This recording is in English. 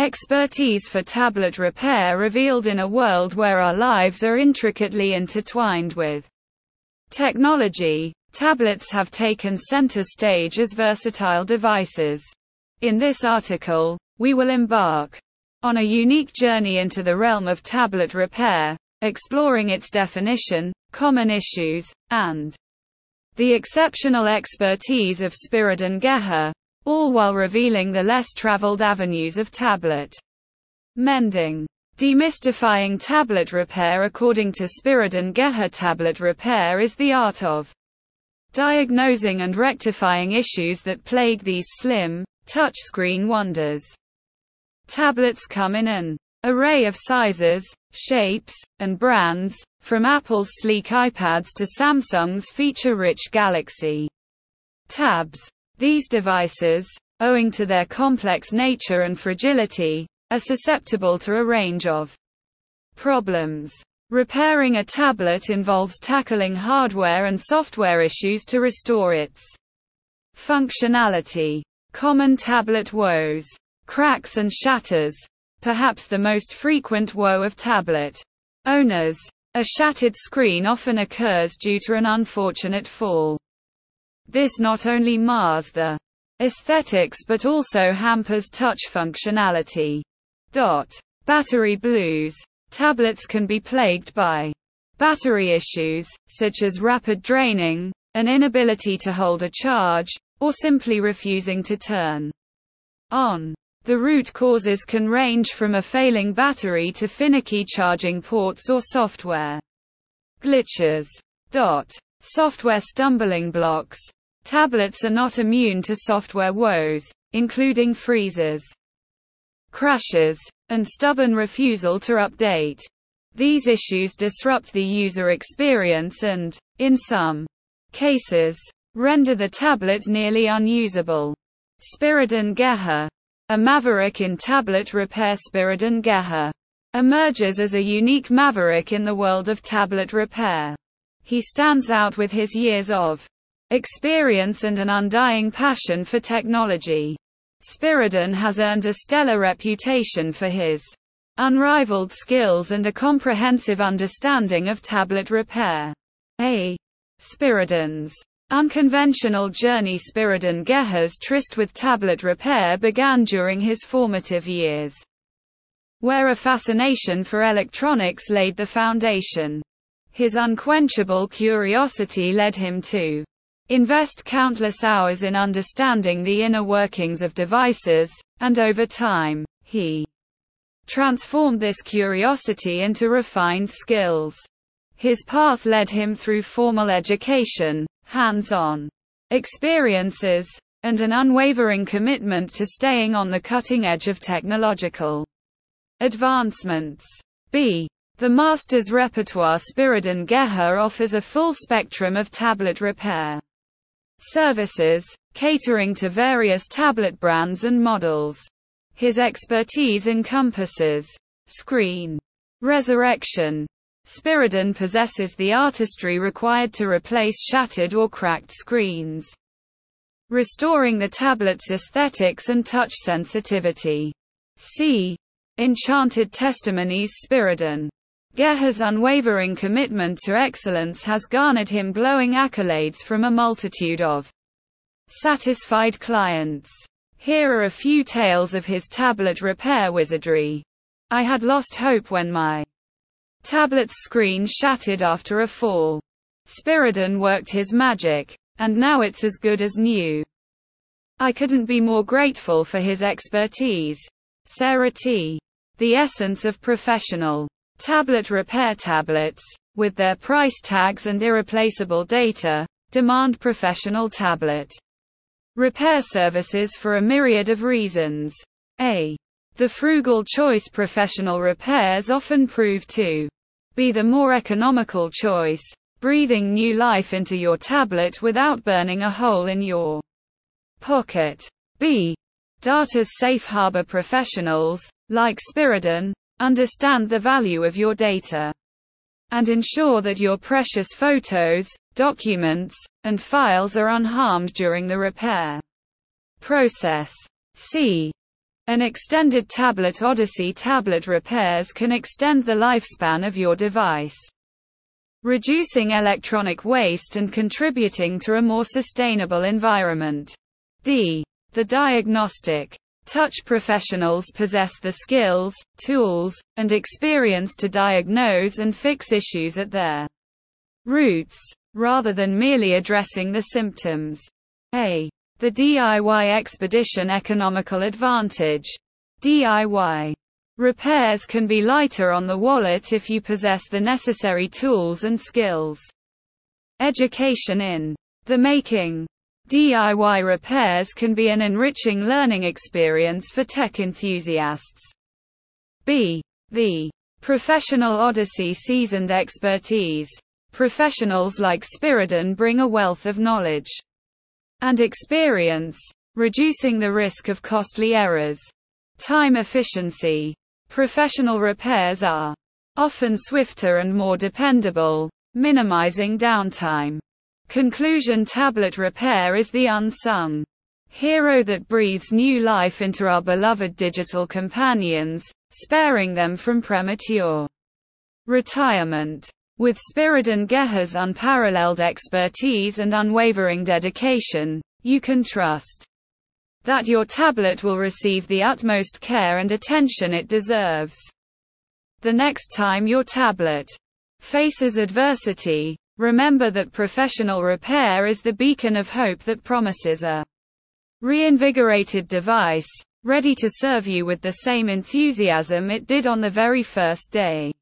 Expertise for tablet repair revealed in a world where our lives are intricately intertwined with technology. Tablets have taken center stage as versatile devices. In this article, we will embark on a unique journey into the realm of tablet repair, exploring its definition, common issues, and the exceptional expertise of Spiridon Geha, all while revealing the less traveled avenues of tablet mending. Demystifying tablet repair According to Spiridon Geha tablet repair is the art of diagnosing and rectifying issues that plague these slim, touchscreen wonders. Tablets come in an array of sizes, shapes, and brands, from Apple's sleek iPads to Samsung's feature-rich Galaxy tabs. These devices, owing to their complex nature and fragility, are susceptible to a range of problems. Repairing a tablet involves tackling hardware and software issues to restore its functionality. Common tablet woes cracks and shatters. Perhaps the most frequent woe of tablet owners. A shattered screen often occurs due to an unfortunate fall. This not only mars the aesthetics but also hampers touch functionality. Dot. Battery blues. Tablets can be plagued by battery issues, such as rapid draining, an inability to hold a charge, or simply refusing to turn on. The root causes can range from a failing battery to finicky charging ports or software glitches. Dot. Software stumbling blocks. Tablets are not immune to software woes, including freezes, crashes, and stubborn refusal to update. These issues disrupt the user experience and, in some cases, render the tablet nearly unusable. Spiridon Geha a maverick in tablet repair Spiridon Geha emerges as a unique maverick in the world of tablet repair. He stands out with his years of experience and an undying passion for technology. Spiridon has earned a stellar reputation for his unrivaled skills and a comprehensive understanding of tablet repair. A. Spiridon's Unconventional journey Spiridon Geha's tryst with tablet repair began during his formative years, where a fascination for electronics laid the foundation. His unquenchable curiosity led him to invest countless hours in understanding the inner workings of devices, and over time, he transformed this curiosity into refined skills. His path led him through formal education, hands-on experiences, and an unwavering commitment to staying on the cutting edge of technological advancements. B. The Master's Repertoire Spiridon Geha offers a full spectrum of tablet repair services, catering to various tablet brands and models. His expertise encompasses screen resurrection, Spiridon possesses the artistry required to replace shattered or cracked screens, restoring the tablet's aesthetics and touch sensitivity. See Enchanted Testimonies Spiridon. Geha's unwavering commitment to excellence has garnered him glowing accolades from a multitude of satisfied clients. Here are a few tales of his tablet repair wizardry. I had lost hope when my tablet's screen shattered after a fall. Spiridon worked his magic, and now it's as good as new. I couldn't be more grateful for his expertise. Sarah T. The essence of professional tablet repair tablets, with their price tags and irreplaceable data, demand professional tablet repair services for a myriad of reasons. A. The frugal choice professional repairs often prove to be the more economical choice, breathing new life into your tablet without burning a hole in your pocket. B. Data's safe harbor professionals, like Spiridon, understand the value of your data and ensure that your precious photos, documents, and files are unharmed during the repair process. C. An extended tablet Odyssey tablet repairs can extend the lifespan of your device, reducing electronic waste and contributing to a more sustainable environment. D. The diagnostic. Touch professionals possess the skills, tools, and experience to diagnose and fix issues at their roots, rather than merely addressing the symptoms. A. The DIY expedition economical advantage. DIY repairs can be lighter on the wallet if you possess the necessary tools and skills. Education in the making. DIY repairs can be an enriching learning experience for tech enthusiasts. B. The professional Odyssey seasoned expertise. Professionals like Spiridon bring a wealth of knowledge and experience, reducing the risk of costly errors. Time efficiency. Professional repairs are often swifter and more dependable, minimizing downtime. Conclusion Tablet repair is the unsung hero that breathes new life into our beloved digital companions, sparing them from premature retirement. With Spiridon Geha's unparalleled expertise and unwavering dedication, you can trust that your tablet will receive the utmost care and attention it deserves. The next time your tablet faces adversity, Remember that professional repair is the beacon of hope that promises a reinvigorated device, ready to serve you with the same enthusiasm it did on the very first day.